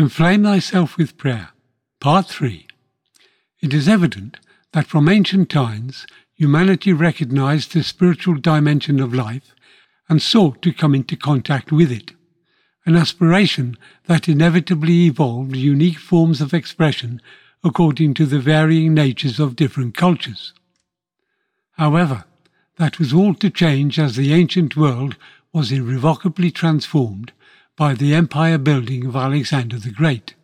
Enflame thyself with prayer. Part 3. It is evident that from ancient times humanity recognized the spiritual dimension of life and sought to come into contact with it, an aspiration that inevitably evolved unique forms of expression according to the varying natures of different cultures. However, that was all to change as the ancient world was irrevocably transformed by the empire building of Alexander the Great,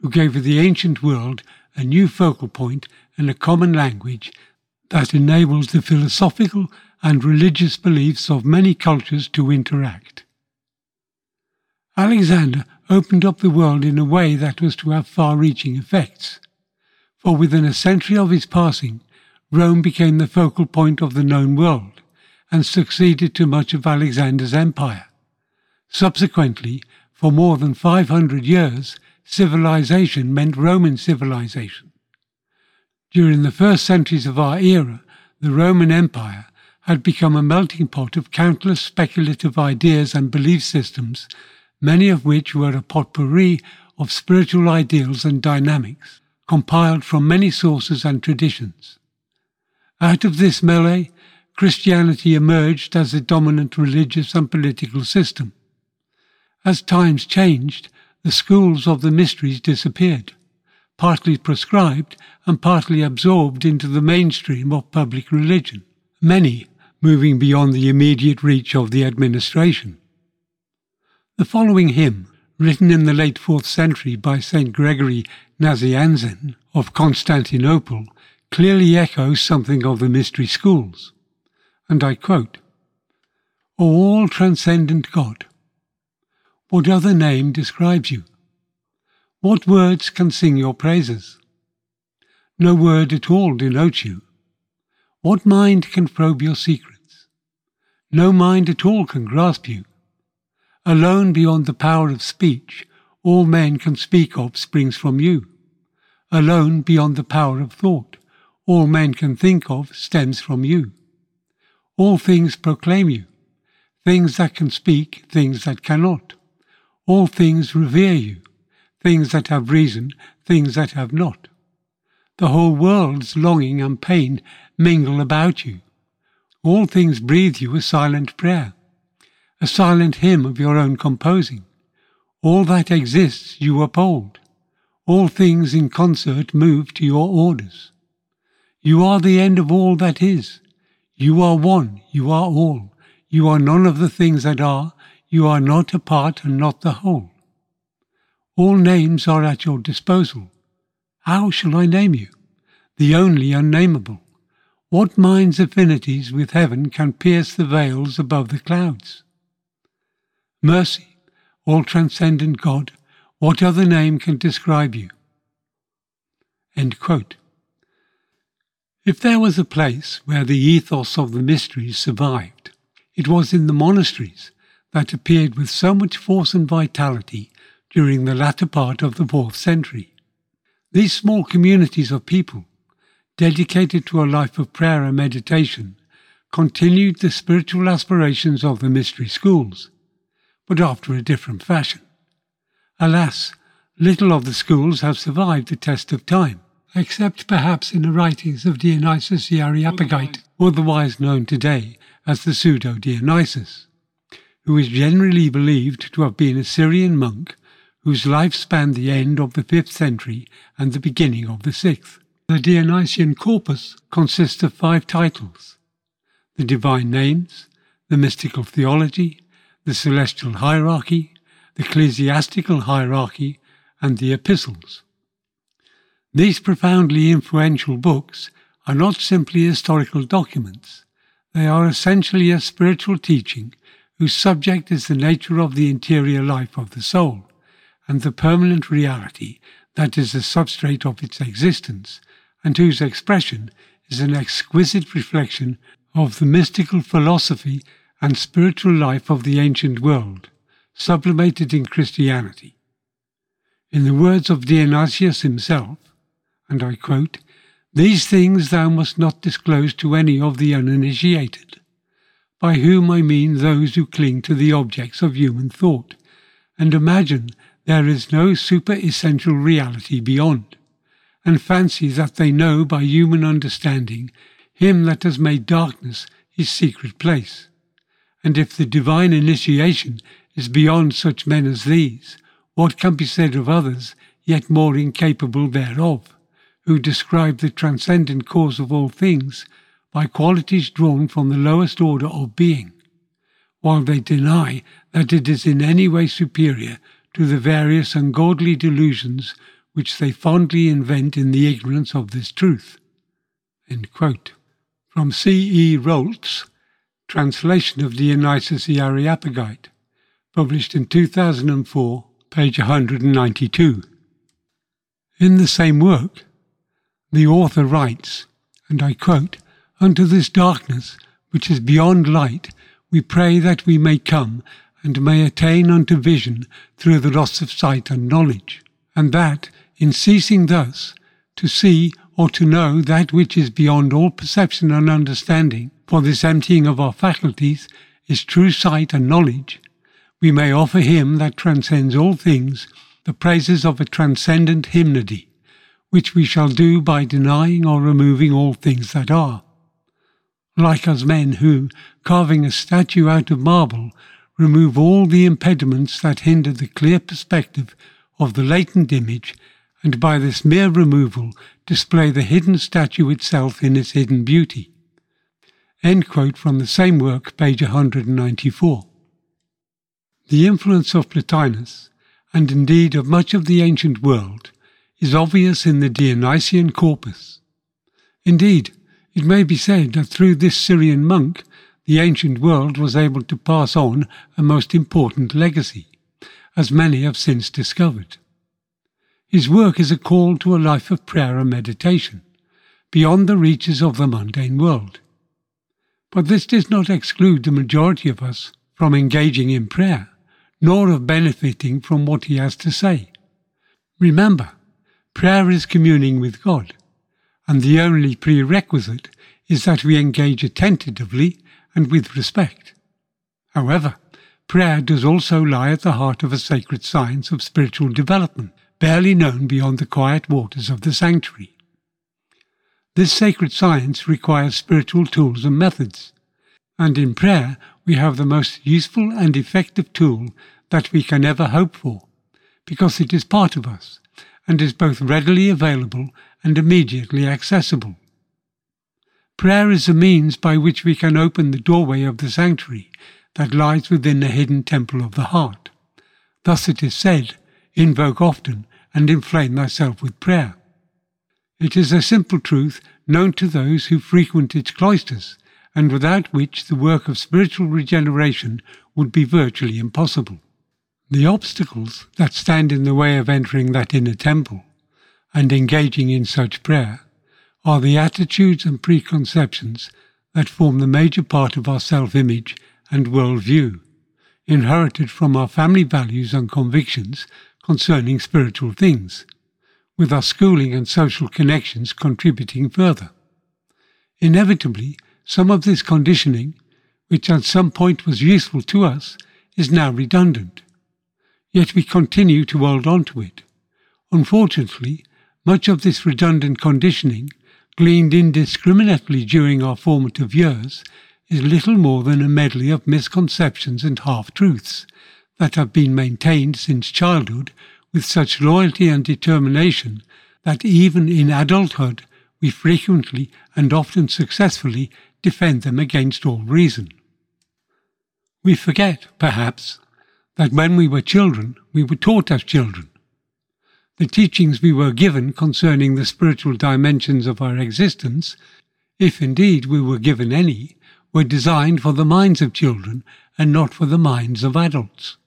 who gave the ancient world a new focal point and a common language that enables the philosophical and religious beliefs of many cultures to interact. Alexander opened up the world in a way that was to have far reaching effects, for within a century of his passing, Rome became the focal point of the known world and succeeded to much of Alexander's empire. Subsequently, for more than 500 years, civilization meant Roman civilization. During the first centuries of our era, the Roman Empire had become a melting pot of countless speculative ideas and belief systems, many of which were a potpourri of spiritual ideals and dynamics, compiled from many sources and traditions. Out of this melee, Christianity emerged as the dominant religious and political system. As times changed, the schools of the mysteries disappeared, partly proscribed and partly absorbed into the mainstream of public religion, many moving beyond the immediate reach of the administration. The following hymn, written in the late 4th century by St. Gregory Nazianzen of Constantinople, clearly echoes something of the mystery schools. And I quote, O all transcendent God, what other name describes you? What words can sing your praises? No word at all denotes you. What mind can probe your secrets? No mind at all can grasp you. Alone beyond the power of speech, all men can speak of springs from you. Alone beyond the power of thought, all men can think of stems from you. All things proclaim you, things that can speak, things that cannot. All things revere you, things that have reason, things that have not. The whole world's longing and pain mingle about you. All things breathe you a silent prayer, a silent hymn of your own composing. All that exists you uphold. All things in concert move to your orders. You are the end of all that is. You are one, you are all. You are none of the things that are, you are not a part and not the whole. All names are at your disposal. How shall I name you? The only unnameable. What mind's affinities with heaven can pierce the veils above the clouds? Mercy, all transcendent God, what other name can describe you? If there was a place where the ethos of the mysteries survived, it was in the monasteries that appeared with so much force and vitality during the latter part of the fourth century. These small communities of people, dedicated to a life of prayer and meditation, continued the spiritual aspirations of the mystery schools, but after a different fashion. Alas, little of the schools have survived the test of time except perhaps in the writings of Dionysius the Areopagite, otherwise known today as the pseudo Dionysius, who is generally believed to have been a Syrian monk whose life spanned the end of the 5th century and the beginning of the 6th. The Dionysian corpus consists of five titles the divine names, the mystical theology, the celestial hierarchy, the ecclesiastical hierarchy, and the epistles. These profoundly influential books are not simply historical documents. They are essentially a spiritual teaching whose subject is the nature of the interior life of the soul and the permanent reality that is the substrate of its existence and whose expression is an exquisite reflection of the mystical philosophy and spiritual life of the ancient world, sublimated in Christianity. In the words of Dionysius himself, and I quote, These things thou must not disclose to any of the uninitiated, by whom I mean those who cling to the objects of human thought, and imagine there is no super essential reality beyond, and fancy that they know by human understanding him that has made darkness his secret place. And if the divine initiation is beyond such men as these, what can be said of others yet more incapable thereof, who describe the transcendent cause of all things by qualities drawn from the lowest order of being, while they deny that it is in any way superior to the various ungodly delusions which they fondly invent in the ignorance of this truth. From C. E. Rolt's translation of Dionysius the Areopagite, published in 2004, page 192. In the same work, the author writes, and I quote, Unto this darkness, which is beyond light, we pray that we may come and may attain unto vision through the loss of sight and knowledge, and that, in ceasing thus, to see or to know that which is beyond all perception and understanding, for this emptying of our faculties is true sight and knowledge, we may offer him that transcends all things the praises of a transcendent hymnody, which we shall do by denying or removing all things that are. Like us men who, carving a statue out of marble, remove all the impediments that hinder the clear perspective of the latent image, and by this mere removal display the hidden statue itself in its hidden beauty. End quote from the same work, page 194. The influence of Plotinus, and indeed of much of the ancient world, is obvious in the Dionysian corpus. Indeed, it may be said that through this Syrian monk the ancient world was able to pass on a most important legacy, as many have since discovered. His work is a call to a life of prayer and meditation, beyond the reaches of the mundane world. But this does not exclude the majority of us from engaging in prayer, nor of benefiting from what he has to say. Remember, prayer is communing with God, and the only prerequisite is that we engage attentively and with respect. However, prayer does also lie at the heart of a sacred science of spiritual development, barely known beyond the quiet waters of the sanctuary. This sacred science requires spiritual tools and methods, and in prayer we have the most useful and effective tool that we can ever hope for, because it is part of us and is both readily available and immediately accessible. Prayer is the means by which we can open the doorway of the sanctuary that lies within the hidden temple of the heart. Thus it is said, Invoke often and inflame thyself with prayer. It is a simple truth known to those who frequent its cloisters, and without which the work of spiritual regeneration would be virtually impossible. The obstacles that stand in the way of entering that inner temple and engaging in such prayer are the attitudes and preconceptions that form the major part of our self image and world view, inherited from our family values and convictions concerning spiritual things, with our schooling and social connections contributing further. Inevitably, some of this conditioning, which at some point was useful to us, is now redundant. Yet we continue to hold on to it. Unfortunately, much of this redundant conditioning gleaned indiscriminately during our formative years, is little more than a medley of misconceptions and half truths that have been maintained since childhood with such loyalty and determination that even in adulthood we frequently and often successfully defend them against all reason. We forget, perhaps, that when we were children, we were taught as children, the teachings we were given concerning the spiritual dimensions of our existence, if indeed we were given any, were designed for the minds of children and not for the minds of adults.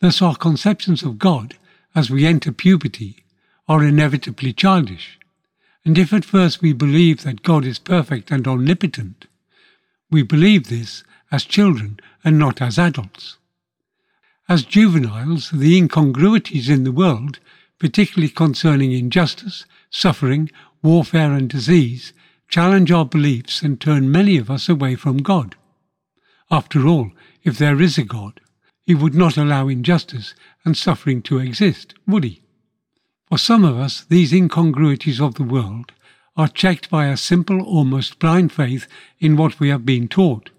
Thus, our conceptions of God as we enter puberty are inevitably childish, and if at first we believe that God is perfect and omnipotent, we believe this as children and not as adults. As juveniles, the incongruities in the world, particularly concerning injustice, suffering, warfare, and disease, challenge our beliefs and turn many of us away from God. After all, if there is a God, He would not allow injustice and suffering to exist, would he? For some of us, these incongruities of the world are checked by a simple, almost blind faith in what we have been taught,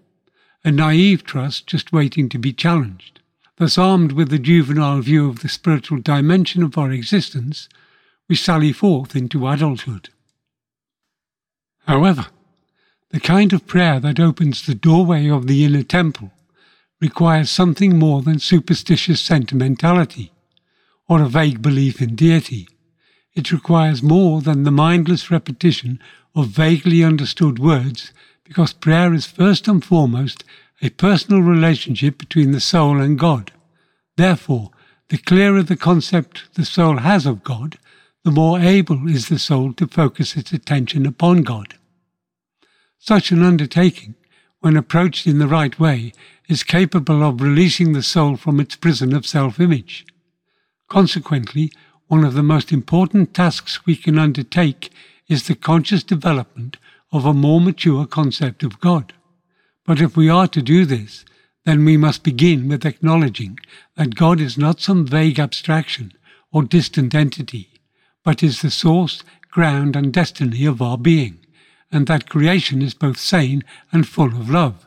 a naive trust just waiting to be challenged. Thus, armed with the juvenile view of the spiritual dimension of our existence, we sally forth into adulthood. However, the kind of prayer that opens the doorway of the inner temple requires something more than superstitious sentimentality or a vague belief in deity. It requires more than the mindless repetition of vaguely understood words because prayer is first and foremost a personal relationship between the soul and God. Therefore, the clearer the concept the soul has of God, the more able is the soul to focus its attention upon God. Such an undertaking, when approached in the right way, is capable of releasing the soul from its prison of self image. Consequently, one of the most important tasks we can undertake is the conscious development of a more mature concept of God. But if we are to do this, then we must begin with acknowledging that God is not some vague abstraction or distant entity, but is the source, ground, and destiny of our being, and that creation is both sane and full of love,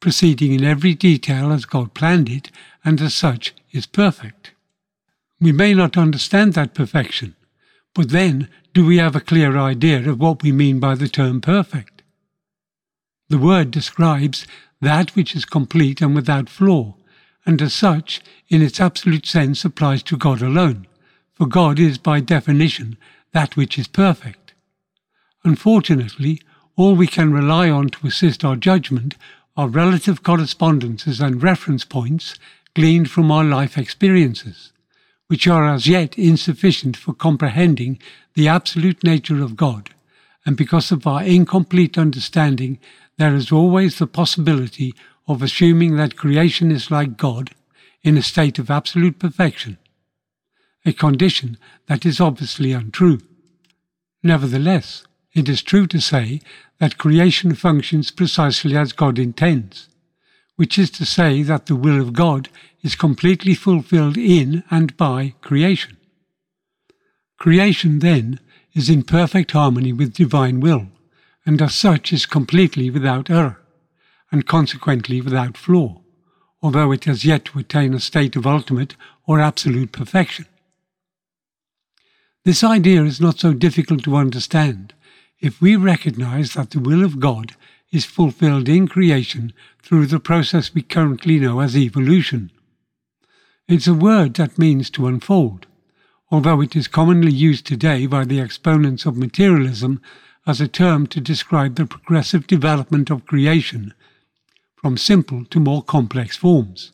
proceeding in every detail as God planned it, and as such is perfect. We may not understand that perfection, but then do we have a clear idea of what we mean by the term perfect? The word describes that which is complete and without flaw, and as such, in its absolute sense, applies to God alone for God is by definition that which is perfect. Unfortunately, all we can rely on to assist our judgment are relative correspondences and reference points gleaned from our life experiences, which are as yet insufficient for comprehending the absolute nature of God, and because of our incomplete understanding, there is always the possibility of assuming that creation is like God in a state of absolute perfection a condition that is obviously untrue. Nevertheless, it is true to say that creation functions precisely as God intends, which is to say that the will of God is completely fulfilled in and by creation. Creation, then, is in perfect harmony with divine will, and as such is completely without error, and consequently without flaw, although it has yet to attain a state of ultimate or absolute perfection. This idea is not so difficult to understand if we recognize that the will of God is fulfilled in creation through the process we currently know as evolution. It's a word that means to unfold, although it is commonly used today by the exponents of materialism as a term to describe the progressive development of creation from simple to more complex forms.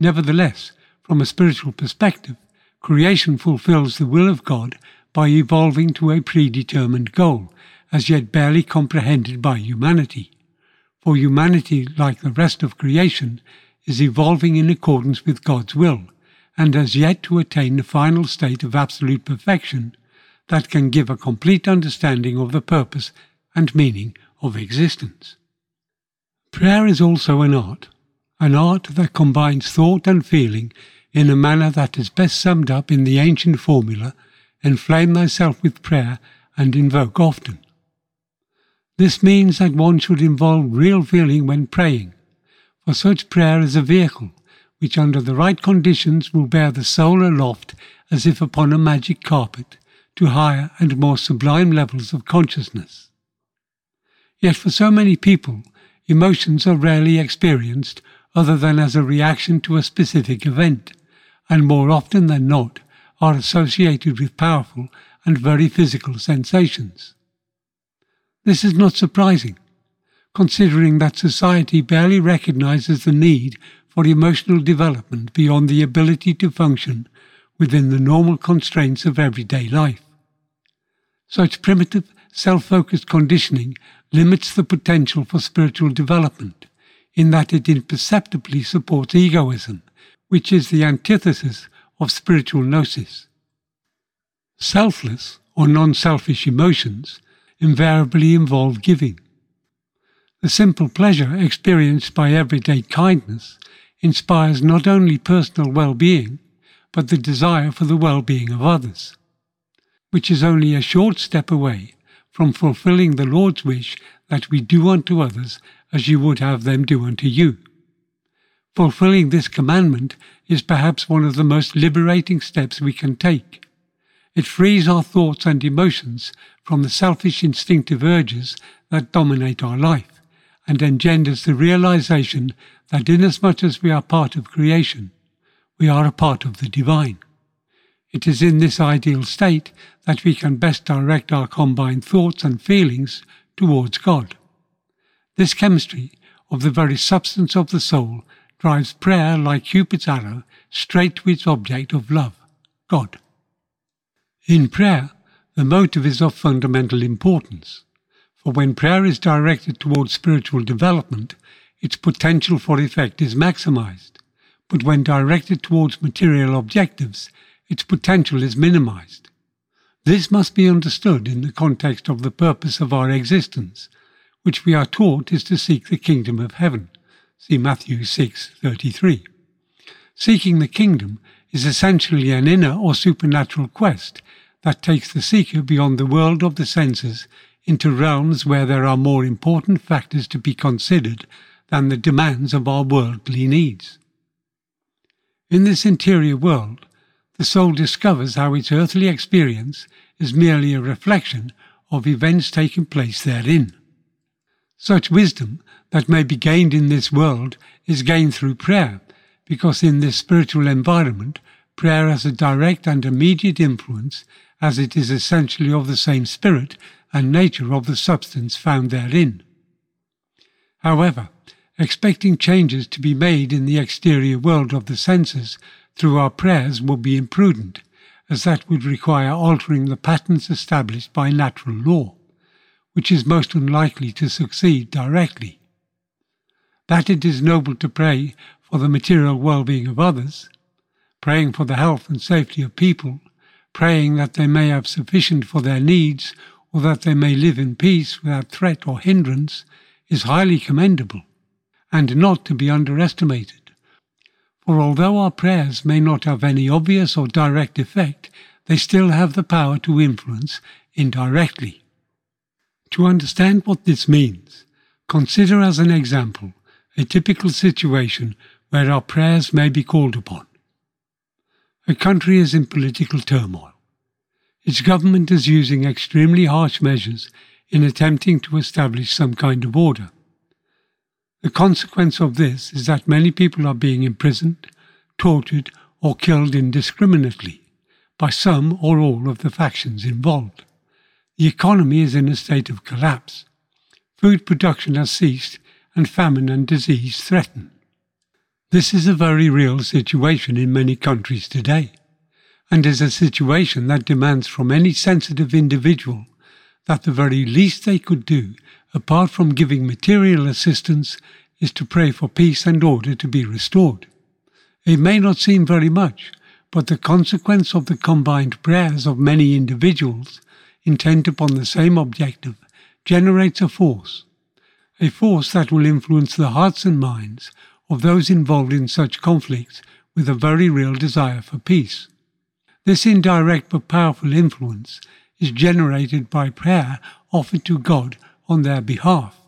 Nevertheless, from a spiritual perspective, creation fulfills the will of God by evolving to a predetermined goal, as yet barely comprehended by humanity. For humanity, like the rest of creation, is evolving in accordance with God's will, and has yet to attain the final state of absolute perfection that can give a complete understanding of the purpose and meaning of existence. Prayer is also an art, an art that combines thought and feeling in a manner that is best summed up in the ancient formula enflame thyself with prayer and invoke often. This means that one should involve real feeling when praying, for such prayer is a vehicle which, under the right conditions, will bear the soul aloft as if upon a magic carpet to higher and more sublime levels of consciousness. Yet for so many people, emotions are rarely experienced other than as a reaction to a specific event and more often than not are associated with powerful and very physical sensations. This is not surprising, considering that society barely recognizes the need for emotional development beyond the ability to function within the normal constraints of everyday life. Such primitive, self focused conditioning limits the potential for spiritual development, in that it imperceptibly supports egoism which is the antithesis of spiritual gnosis. Selfless or non selfish emotions invariably involve giving. The simple pleasure experienced by everyday kindness inspires not only personal well-being, but the desire for the well-being of others, which is only a short step away from fulfilling the Lord's wish that we do unto others as you would have them do unto you. Fulfilling this commandment is perhaps one of the most liberating steps we can take. It frees our thoughts and emotions from the selfish instinctive urges that dominate our life and engenders the realization that inasmuch as we are part of creation, we are a part of the divine. It is in this ideal state that we can best direct our combined thoughts and feelings towards God. This chemistry of the very substance of the soul drives prayer like Cupid's arrow straight to its object of love, God. In prayer, the motive is of fundamental importance, for when prayer is directed towards spiritual development, its potential for effect is maximized, but when directed towards material objectives, its potential is minimized. This must be understood in the context of the purpose of our existence, which we are taught is to seek the kingdom of heaven. See Matthew 6:33. Seeking the kingdom is essentially an inner or supernatural quest that takes the seeker beyond the world of the senses into realms where there are more important factors to be considered than the demands of our worldly needs. In this interior world, the soul discovers how its earthly experience is merely a reflection of events taking place therein. Such wisdom that may be gained in this world is gained through prayer, because in this spiritual environment, prayer has a direct and immediate influence as it is essentially of the same spirit and nature of the substance found therein. However, expecting changes to be made in the exterior world of the senses through our prayers would be imprudent, as that would require altering the patterns established by natural law, which is most unlikely to succeed directly. That it is noble to pray for the material well-being of others, praying for the health and safety of people, praying that they may have sufficient for their needs or that they may live in peace without threat or hindrance, is highly commendable, and not to be underestimated. For although our prayers may not have any obvious or direct effect, they still have the power to influence indirectly. To understand what this means, consider as an example a typical situation where our prayers may be called upon. A country is in political turmoil. Its government is using extremely harsh measures in attempting to establish some kind of order. The consequence of this is that many people are being imprisoned, tortured, or killed indiscriminately by some or all of the factions involved. The economy is in a state of collapse. Food production has ceased and famine and disease threaten. This is a very real situation in many countries today, and is a situation that demands from any sensitive individual that the very least they could do, apart from giving material assistance, is to pray for peace and order to be restored. It may not seem very much, but the consequence of the combined prayers of many individuals intent upon the same objective generates a force, a force that will influence the hearts and minds of those involved in such conflicts with a very real desire for peace. This indirect but powerful influence is generated by prayer offered to God on their behalf,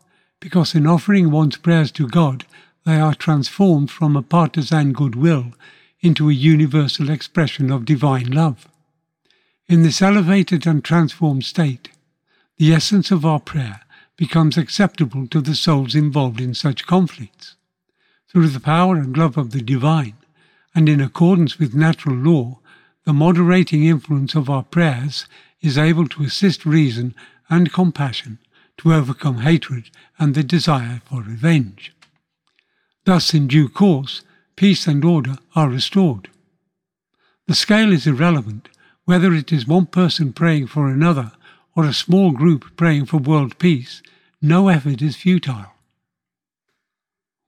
because in offering one's prayers to God, they are transformed from a partisan goodwill into a universal expression of divine love. In this elevated and transformed state, the essence of our prayer becomes acceptable to the souls involved in such conflicts through the power and love of the divine, and in accordance with natural law, the moderating influence of our prayers is able to assist reason and compassion to overcome hatred and the desire for revenge. Thus, in due course, peace and order are restored. The scale is irrelevant whether it is one person praying for another or a small group praying for world peace, no effort is futile.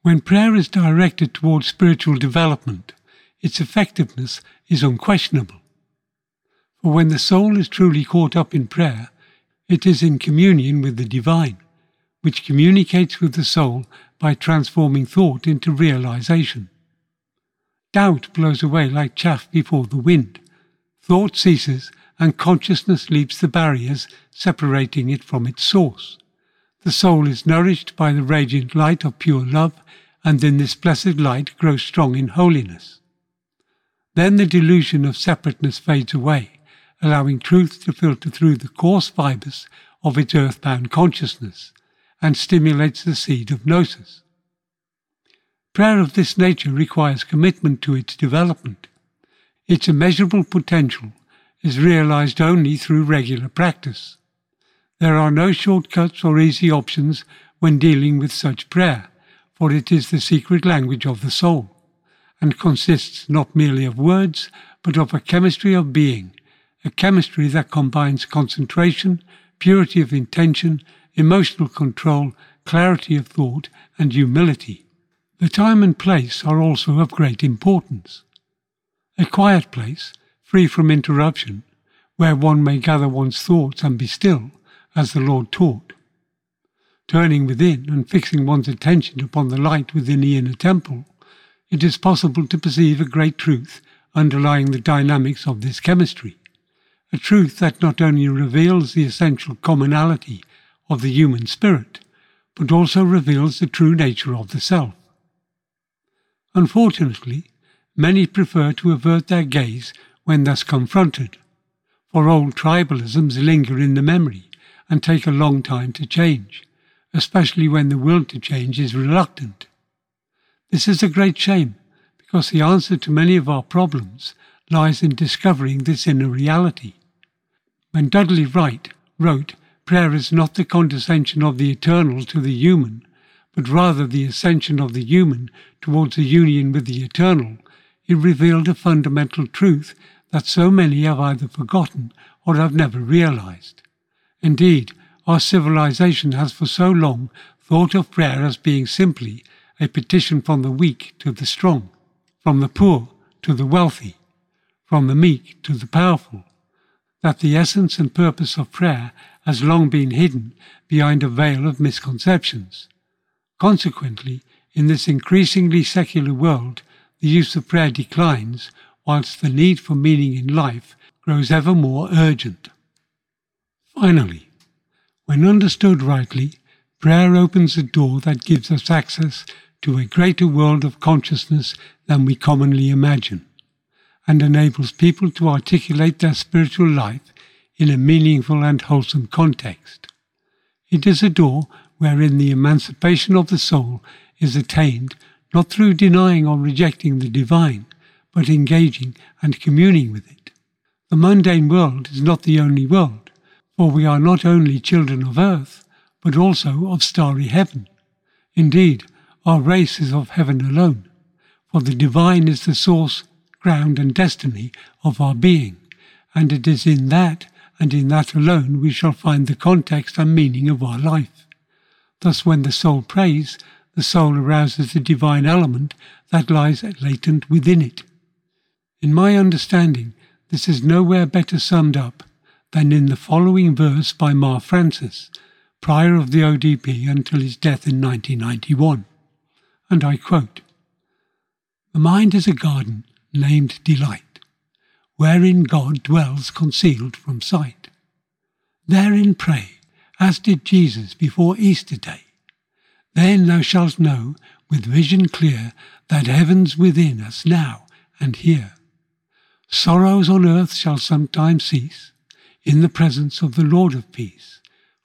When prayer is directed towards spiritual development, its effectiveness is unquestionable. For when the soul is truly caught up in prayer, it is in communion with the divine, which communicates with the soul by transforming thought into realization. Doubt blows away like chaff before the wind. Thought ceases and consciousness leaps the barriers separating it from its source. The soul is nourished by the radiant light of pure love, and in this blessed light grows strong in holiness. Then the delusion of separateness fades away, allowing truth to filter through the coarse fibres of its earthbound consciousness, and stimulates the seed of gnosis. Prayer of this nature requires commitment to its development. Its immeasurable potential is realized only through regular practice. There are no shortcuts or easy options when dealing with such prayer, for it is the secret language of the soul, and consists not merely of words, but of a chemistry of being, a chemistry that combines concentration, purity of intention, emotional control, clarity of thought, and humility. The time and place are also of great importance. A quiet place, free from interruption, where one may gather one's thoughts and be still, as the Lord taught. Turning within and fixing one's attention upon the light within the inner temple, it is possible to perceive a great truth underlying the dynamics of this chemistry, a truth that not only reveals the essential commonality of the human spirit, but also reveals the true nature of the self. Unfortunately, many prefer to avert their gaze when thus confronted, for old tribalisms linger in the memory and take a long time to change, especially when the will to change is reluctant. This is a great shame because the answer to many of our problems lies in discovering this inner reality. When Dudley Wright wrote, Prayer is not the condescension of the eternal to the human, but rather the ascension of the human towards a union with the eternal, he revealed a fundamental truth that so many have either forgotten or have never realized. Indeed, our civilization has for so long thought of prayer as being simply a petition from the weak to the strong, from the poor to the wealthy, from the meek to the powerful, that the essence and purpose of prayer has long been hidden behind a veil of misconceptions. Consequently, in this increasingly secular world, the use of prayer declines, whilst the need for meaning in life grows ever more urgent. Finally, when understood rightly, prayer opens a door that gives us access to a greater world of consciousness than we commonly imagine, and enables people to articulate their spiritual life in a meaningful and wholesome context. It is a door wherein the emancipation of the soul is attained not through denying or rejecting the divine, but engaging and communing with it. The mundane world is not the only world, for we are not only children of earth, but also of starry heaven. Indeed, our race is of heaven alone, for the divine is the source, ground, and destiny of our being, and it is in that and in that alone we shall find the context and meaning of our life. Thus, when the soul prays, the soul arouses the divine element that lies latent within it. In my understanding, this is nowhere better summed up than in the following verse by Mar Francis, prior of the ODP until his death in 1991. And I quote The mind is a garden named Delight, wherein God dwells concealed from sight. Therein pray as did Jesus before Easter Day. Then thou shalt know with vision clear that heaven's within us now and here. Sorrows on earth shall sometime cease in the presence of the Lord of peace,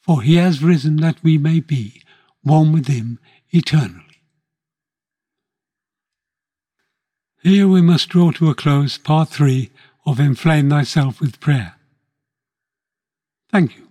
for he has risen that we may be one with him eternally. Here we must draw to a close part three of Enflame Thyself with Prayer. Thank you.